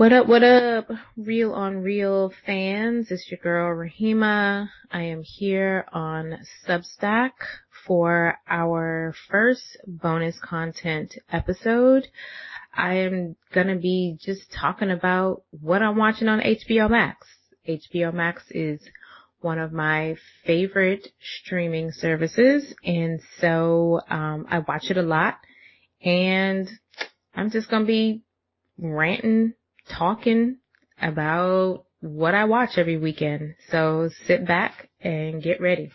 What up, what up, Real on Reel fans? It's your girl Rahima. I am here on Substack for our first bonus content episode. I am gonna be just talking about what I'm watching on HBO Max. HBO Max is one of my favorite streaming services and so um, I watch it a lot and I'm just gonna be ranting talking about what I watch every weekend. So sit back and get ready.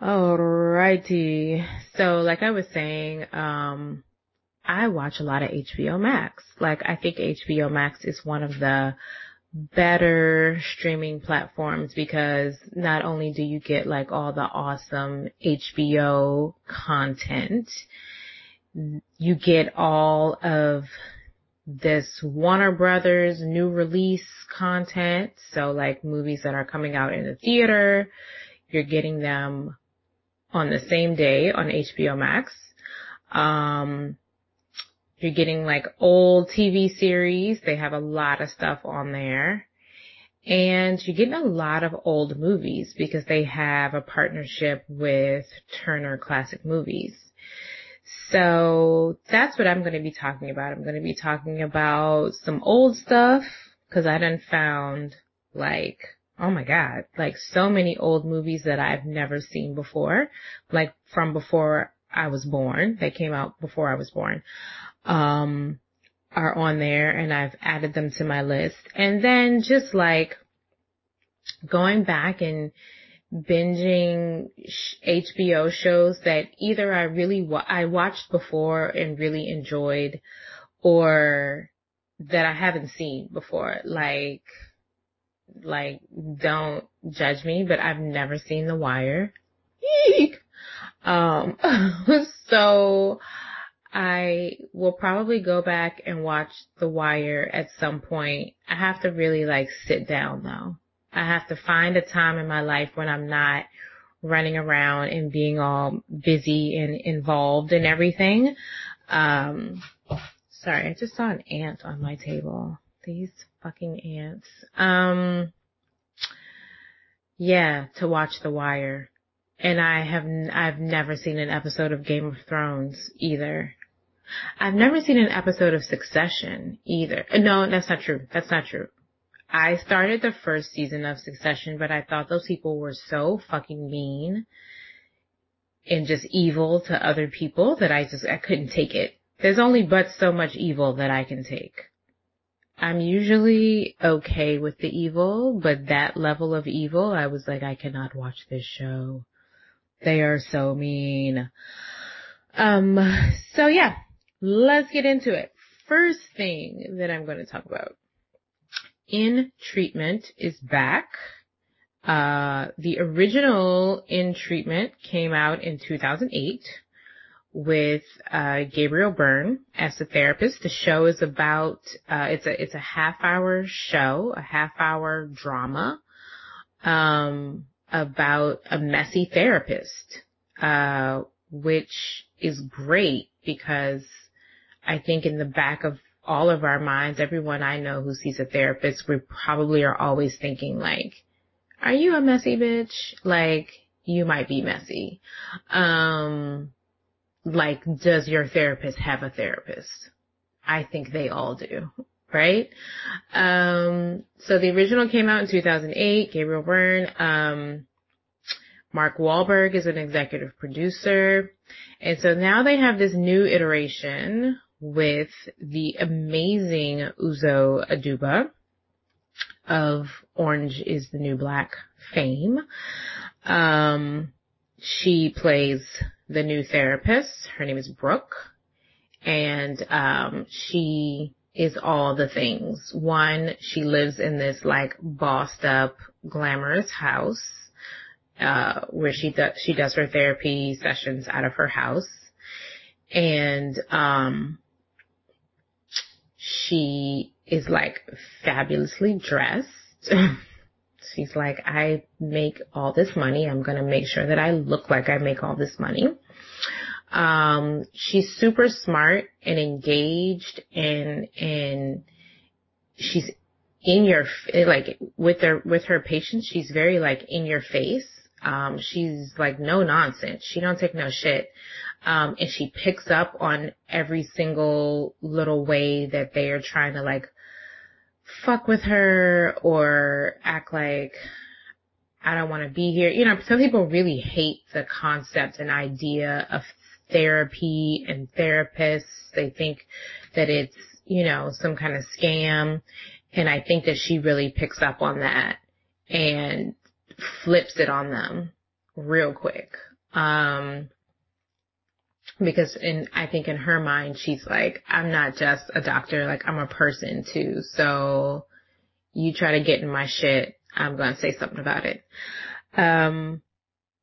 Alrighty. So like I was saying, um, I watch a lot of HBO Max. Like I think HBO Max is one of the better streaming platforms because not only do you get like all the awesome HBO content, you get all of this Warner Brothers new release content. So like movies that are coming out in the theater, you're getting them on the same day on HBO Max. Um, you're getting like old TV series. They have a lot of stuff on there. And you're getting a lot of old movies because they have a partnership with Turner Classic Movies. So that's what I'm going to be talking about. I'm going to be talking about some old stuff because I done found like, oh my God, like so many old movies that I've never seen before, like from before I was born. They came out before I was born um, are on there and I've added them to my list. And then just like going back and binging HBO shows that either I really wa- I watched before and really enjoyed or that I haven't seen before. Like, like don't judge me, but I've never seen The Wire. Um, so I will probably go back and watch The Wire at some point. I have to really like sit down though. I have to find a time in my life when I'm not running around and being all busy and involved in everything. Um, sorry, I just saw an ant on my table. These fucking ants. Um, yeah, to watch The Wire. And I have, I've never seen an episode of Game of Thrones either. I've never seen an episode of Succession either. Uh, no, that's not true. That's not true. I started the first season of Succession, but I thought those people were so fucking mean and just evil to other people that I just, I couldn't take it. There's only but so much evil that I can take. I'm usually okay with the evil, but that level of evil, I was like, I cannot watch this show. They are so mean. Um, so yeah, Let's get into it. First thing that I'm going to talk about. In Treatment is back. Uh, the original In Treatment came out in 2008 with uh, Gabriel Byrne as the therapist. The show is about uh, it's a it's a half hour show, a half hour drama um, about a messy therapist, uh, which is great because I think in the back of all of our minds, everyone I know who sees a therapist, we probably are always thinking like, are you a messy bitch? Like, you might be messy. Um, like, does your therapist have a therapist? I think they all do, right? Um, so the original came out in 2008, Gabriel Byrne, um, Mark Wahlberg is an executive producer. And so now they have this new iteration with the amazing Uzo Aduba of Orange is the New Black fame. Um, she plays the new therapist. Her name is Brooke. And um, she is all the things. One, she lives in this like bossed up, glamorous house uh, where she does she does her therapy sessions out of her house, and um, she is like fabulously dressed. She's like, I make all this money. I'm going to make sure that I look like I make all this money. Um, she's super smart and engaged and, and she's in your, like with her, with her patients, she's very like in your face. Um, she's like no nonsense. She don't take no shit. Um, and she picks up on every single little way that they are trying to like fuck with her or act like I don't want to be here. You know, some people really hate the concept and idea of therapy and therapists. They think that it's, you know, some kind of scam. And I think that she really picks up on that and flips it on them real quick. Um, because in, I think in her mind, she's like, I'm not just a doctor, like I'm a person too. So you try to get in my shit, I'm going to say something about it. Um,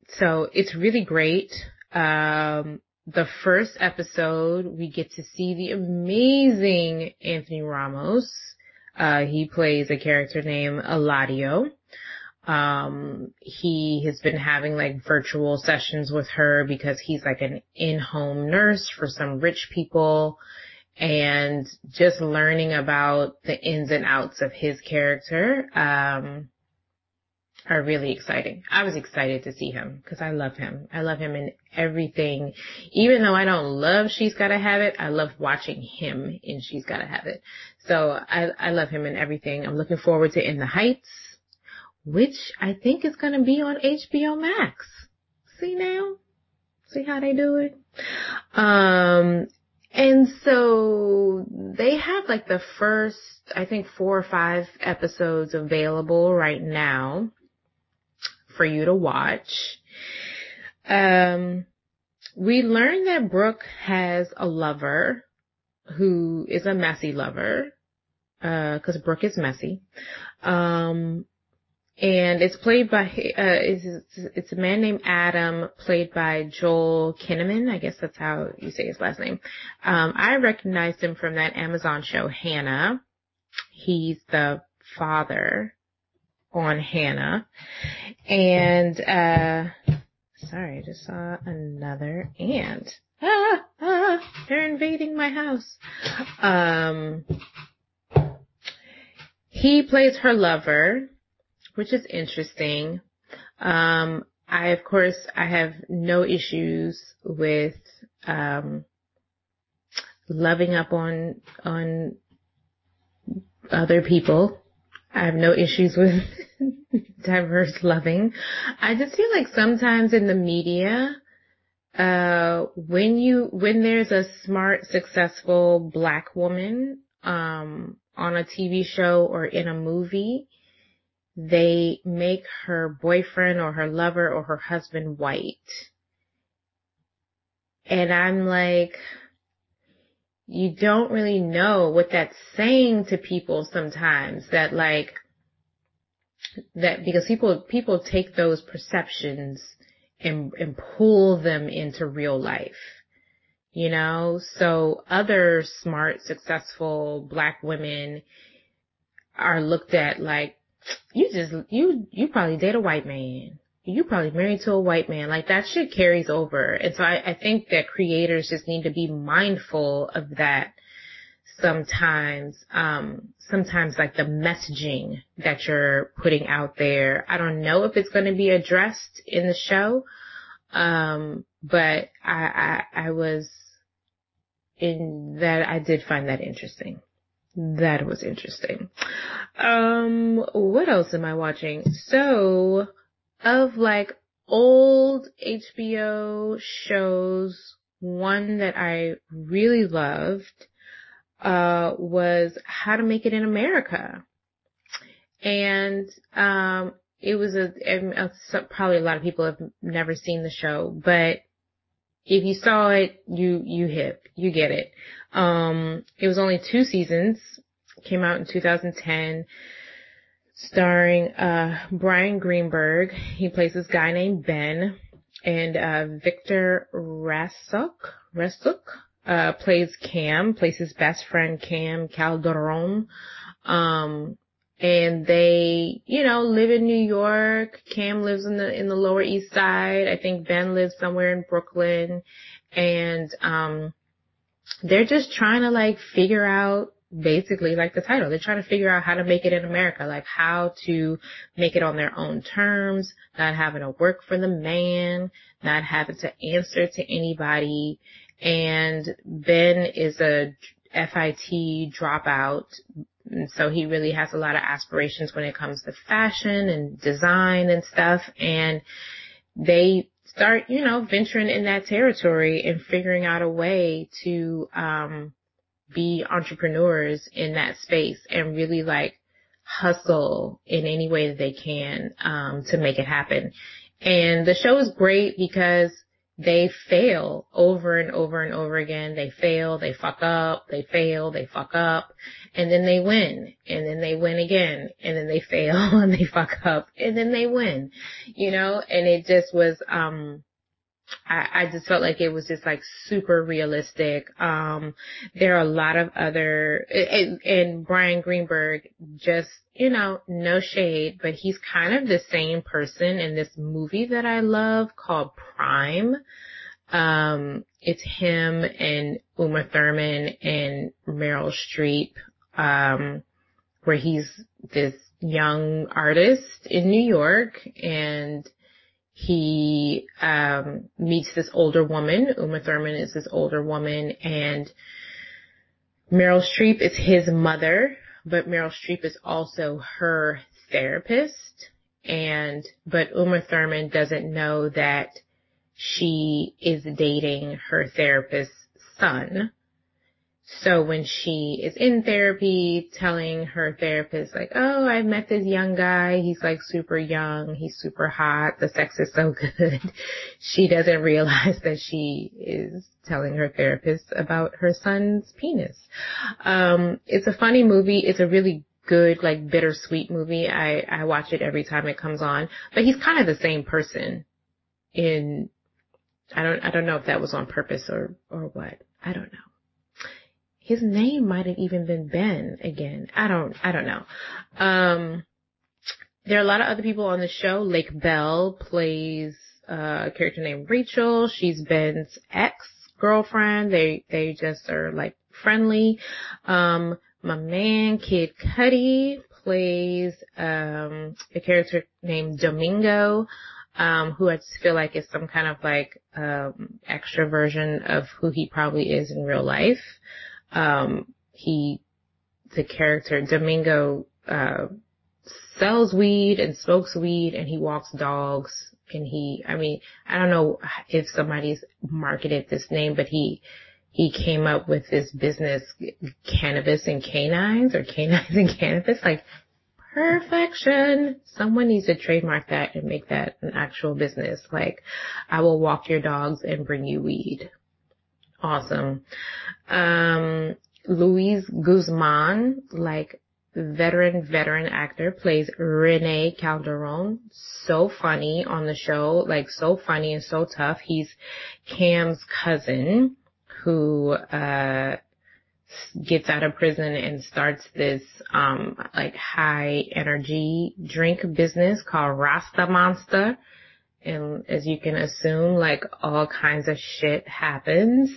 so it's really great. Um, the first episode, we get to see the amazing Anthony Ramos. Uh, he plays a character named Eladio. Um, he has been having like virtual sessions with her because he's like an in-home nurse for some rich people and just learning about the ins and outs of his character, um, are really exciting. I was excited to see him because I love him. I love him in everything. Even though I don't love She's Gotta Have It, I love watching him in She's Gotta Have It. So I, I love him in everything. I'm looking forward to In the Heights which I think is going to be on HBO Max. See now? See how they do it? Um, and so they have like the first, I think four or five episodes available right now for you to watch. Um, we learned that Brooke has a lover who is a messy lover, uh, cause Brooke is messy. Um, and it's played by uh, it's, it's a man named Adam, played by Joel Kinnaman. I guess that's how you say his last name. Um, I recognized him from that Amazon show Hannah. He's the father on Hannah. and uh, sorry, I just saw another ant. Ah, ah, they're invading my house. Um, he plays her lover which is interesting. Um, I, of course, I have no issues with, um, loving up on, on other people. I have no issues with diverse loving. I just feel like sometimes in the media, uh, when you, when there's a smart, successful black woman, um, on a TV show or in a movie, they make her boyfriend or her lover or her husband white. And I'm like, you don't really know what that's saying to people sometimes that like, that because people, people take those perceptions and, and pull them into real life. You know, so other smart, successful black women are looked at like, you just you you probably date a white man. You probably married to a white man. Like that shit carries over. And so I, I think that creators just need to be mindful of that sometimes. Um, sometimes like the messaging that you're putting out there. I don't know if it's going to be addressed in the show. Um, but I, I, I was in that I did find that interesting. That was interesting. Um, what else am I watching? So, of like old HBO shows, one that I really loved, uh, was How to Make It in America. And, um, it was a, probably a lot of people have never seen the show, but if you saw it, you, you hip, you get it. Um, it was only two seasons, came out in 2010, starring, uh, Bryan Greenberg. He plays this guy named Ben, and, uh, Victor Rasuk, Rasuk, uh, plays Cam, plays his best friend Cam Calderon. Um, and they, you know, live in New York. Cam lives in the in the Lower East Side. I think Ben lives somewhere in Brooklyn, and um, they're just trying to like figure out basically like the title. They're trying to figure out how to make it in America, like how to make it on their own terms, not having to work for the man, not having to answer to anybody. And Ben is a FIT dropout. So he really has a lot of aspirations when it comes to fashion and design and stuff. And they start, you know, venturing in that territory and figuring out a way to, um, be entrepreneurs in that space and really like hustle in any way that they can, um, to make it happen. And the show is great because they fail over and over and over again. They fail, they fuck up, they fail, they fuck up, and then they win, and then they win again, and then they fail and they fuck up, and then they win, you know, and it just was, um, I, I just felt like it was just like super realistic. Um, there are a lot of other, and, and Bryan Greenberg just, you know, no shade, but he's kind of the same person in this movie that I love called Prime. Um, it's him and Uma Thurman and Meryl Streep, um, where he's this young artist in New York and he um, meets this older woman. Uma Thurman is this older woman, and Meryl Streep is his mother, but Meryl Streep is also her therapist. And but Uma Thurman doesn't know that she is dating her therapist's son. So when she is in therapy telling her therapist like, oh, I met this young guy. He's like super young. He's super hot. The sex is so good. she doesn't realize that she is telling her therapist about her son's penis. Um, it's a funny movie. It's a really good, like bittersweet movie. I, I watch it every time it comes on, but he's kind of the same person in, I don't, I don't know if that was on purpose or, or what. I don't know his name might have even been Ben again. I don't, I don't know. Um, there are a lot of other people on the show. Lake Bell plays uh, a character named Rachel. She's Ben's ex-girlfriend. They, they just are like friendly. Um, my man, Kid Cudi, plays, um, a character named Domingo. Um, who I just feel like is some kind of like, um, extra version of who he probably is in real life. Um, he, the character Domingo, uh, sells weed and smokes weed and he walks dogs and he, I mean, I don't know if somebody's marketed this name, but he, he came up with this business, cannabis and canines or canines and cannabis, like perfection. Someone needs to trademark that and make that an actual business. Like, I will walk your dogs and bring you weed awesome. Um, Luis Guzman, like veteran, veteran actor, plays Rene Calderon. So funny on the show, like so funny and so tough. He's Cam's cousin who, uh, gets out of prison and starts this, um, like high energy drink business called Rasta Monsta and as you can assume, like all kinds of shit happens.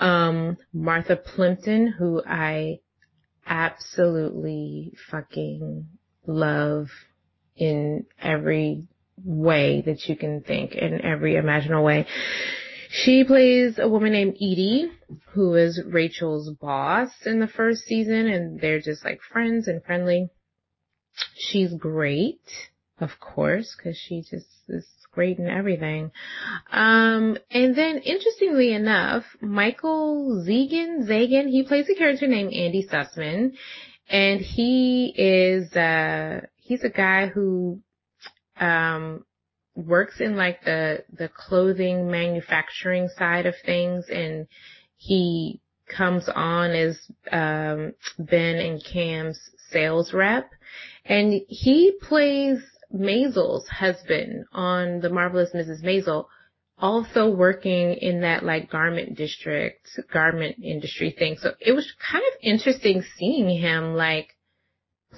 Um, Martha Plimpton, who I absolutely fucking love in every way that you can think, in every imaginable way. She plays a woman named Edie, who is Rachel's boss in the first season, and they're just like friends and friendly. She's great, of course, because she just is great and everything. Um, and then interestingly enough, Michael Zagan, Zagan, he plays a character named Andy Sussman, and he is, uh, he's a guy who, um, works in like the, the clothing manufacturing side of things and he comes on as, um, Ben and Cam's sales rep and he plays Maisel's husband on The Marvelous Mrs. Maisel also working in that like garment district, garment industry thing. So it was kind of interesting seeing him like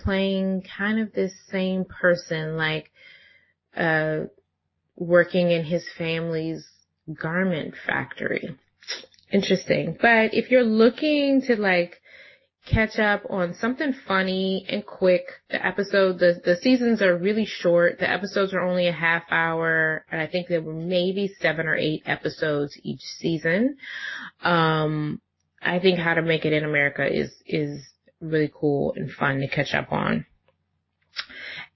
playing kind of this same person, like, uh, working in his family's garment factory. Interesting. But if you're looking to like catch up on something funny and quick, the episode, the, the seasons are really short. The episodes are only a half hour and I think there were maybe seven or eight episodes each season. Um, I think How to Make It in America is, is really cool and fun to catch up on.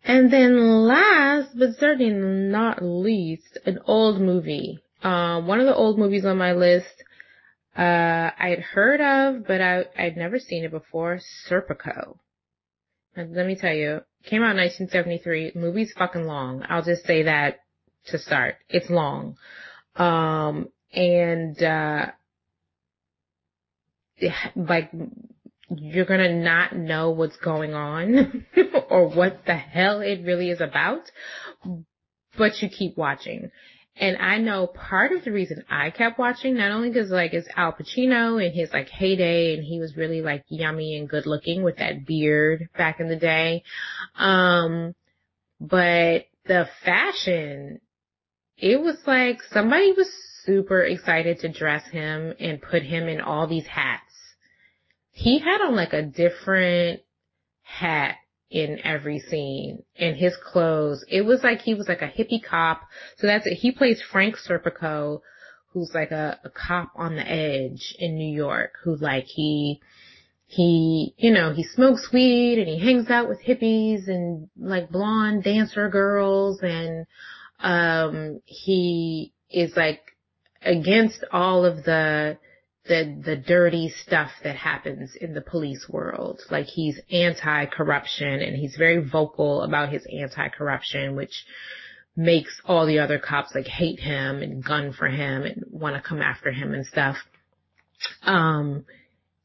And then last, but certainly not least, an old movie. Um, one of the old movies on my list, uh, I had heard of, but I, I'd never seen it before, Serpico. And let me tell you, came out in 1973. movie's fucking long. I'll just say that to start. It's long. Um, and, uh, like you're gonna not know what's going on or what the hell it really is about, but you keep watching. And I know part of the reason I kept watching, not only because like it's Al Pacino in his like heyday and he was really like yummy and good looking with that beard back in the day. Um, but the fashion, it was like somebody was super excited to dress him and put him in all these hats he had on like a different hat in every scene and his clothes. It was like he was like a hippie cop. So that's it. He plays Frank Serpico, who's like a, a cop on the edge in New York, who like he, he, you know, he smokes weed and he hangs out with hippies and like blonde dancer girls and, um, he is like against all of the, the the dirty stuff that happens in the police world. Like he's anti-corruption and he's very vocal about his anti-corruption, which makes all the other cops like hate him and gun for him and want to come after him and stuff. Um,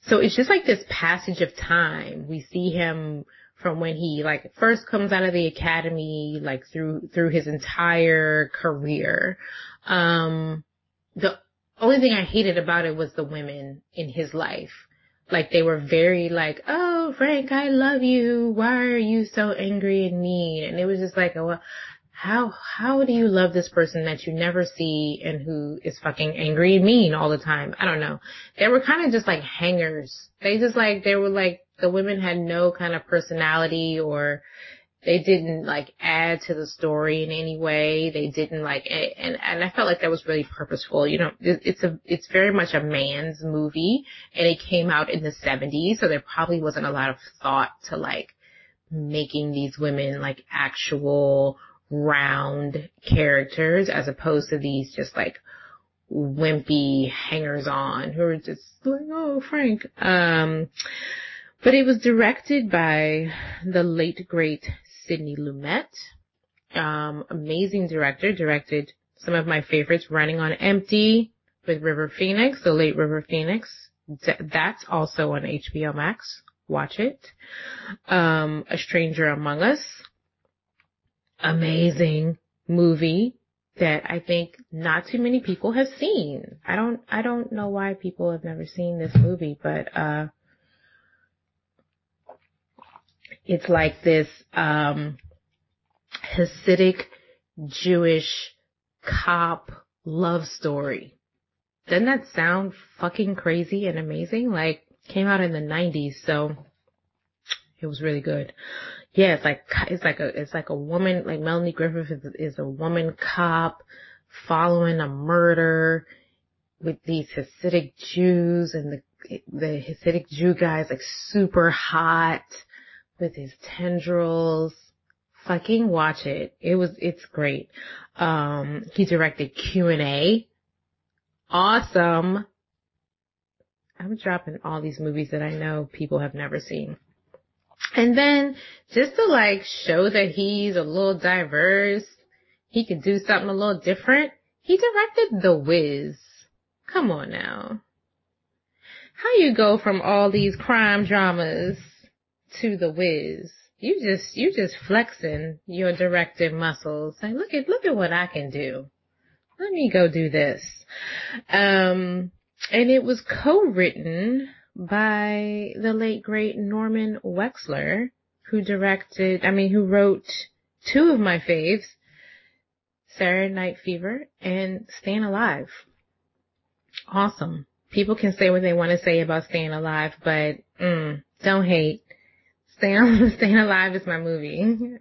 so it's just like this passage of time. We see him from when he like first comes out of the academy, like through, through his entire career. Um, the only thing I hated about it was the women in his life. Like they were very like, oh Frank, I love you. Why are you so angry and mean? And it was just like, well, how how do you love this person that you never see and who is fucking angry and mean all the time? I don't know. They were kind of just like hangers. They just like they were like the women had no kind of personality or they didn't like add to the story in any way. They didn't like, and, and I felt like that was really purposeful. You know, it's a, it's very much a man's movie and it came out in the 70s. So there probably wasn't a lot of thought to like making these women like actual round characters as opposed to these just like wimpy hangers on who are just like, oh, Frank. Um, but it was directed by the late great Sidney Lumet. Um, amazing director, directed some of my favorites, Running on Empty with River Phoenix, the late River Phoenix. That's also on HBO Max. Watch it. Um, A Stranger Among Us. Amazing movie that I think not too many people have seen. I don't, I don't know why people have never seen this movie, but, uh, it's like this um, Hasidic Jewish cop love story. Doesn't that sound fucking crazy and amazing? Like came out in the 90s, so it was really good. Yeah, it's like it's like a it's like a woman like Melanie Griffith is, is a woman cop following a murder with these Hasidic Jews and the the Hasidic Jew guy is like super hot with his tendrils. Fucking watch it. It was, it's great. Um, he directed Q&A. Awesome. I'm dropping all these movies that I know people have never seen. And then just to like show that he's a little diverse, he could do something a little different, he directed The Wiz. Come on now. How you go from all these crime dramas to the Wiz. You just, you just flexing your directing muscles. Saying, look at, look at what I can do. Let me go do this. Um, and it was co-written by the late great Norman Wexler, who directed, I mean, who wrote two of my faves, Saturday Night Fever and Staying Alive. Awesome. People can say what they want to say about Staying Alive, but mm, don't hate. Staying, Staying Alive is my movie.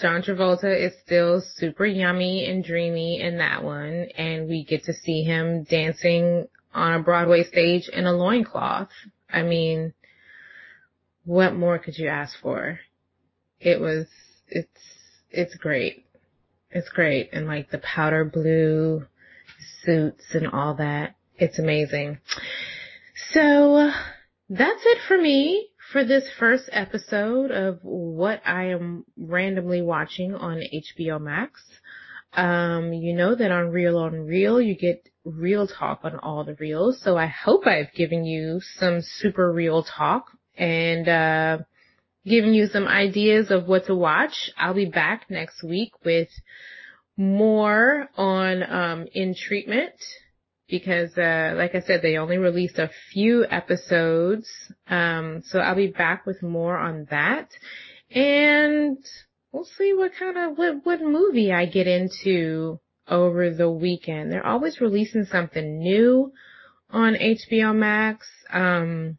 John Travolta is still super yummy and dreamy in that one, and we get to see him dancing on a Broadway stage in a loincloth. I mean, what more could you ask for? It was, it's, it's great. It's great. And like the powder blue suits and all that. It's amazing. So that's it for me for this first episode of what I am randomly watching on HBO Max. Um, you know that on Real on Reel, you get real talk on all the reels. So I hope I've given you some super real talk and, uh, given you some ideas of what to watch. I'll be back next week with more on, um, in treatment because, uh, like I said, they only released a few episodes. Um, so I'll be back with more on that and we'll see what kind of, what, what movie I get into over the weekend. They're always releasing something new on HBO Max. Um,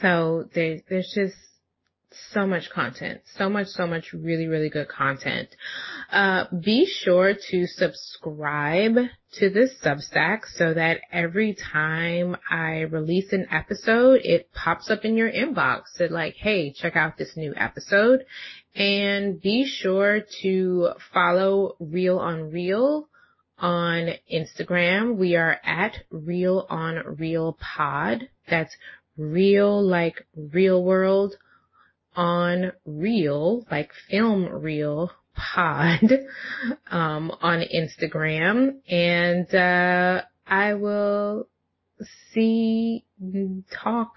so there, there's just so much content, so much, so much really, really good content. Uh, be sure to subscribe to this Substack so that every time I release an episode, it pops up in your inbox. It like, hey, check out this new episode. And be sure to follow Real on Reel on Instagram. We are at Real on Reel Pod. That's real like real world on reel like film reel pod um, on Instagram. And uh, I will see talk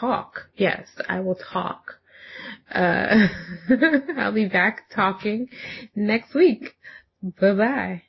talk. Yes I will talk. Uh, I'll be back talking next week. Bye bye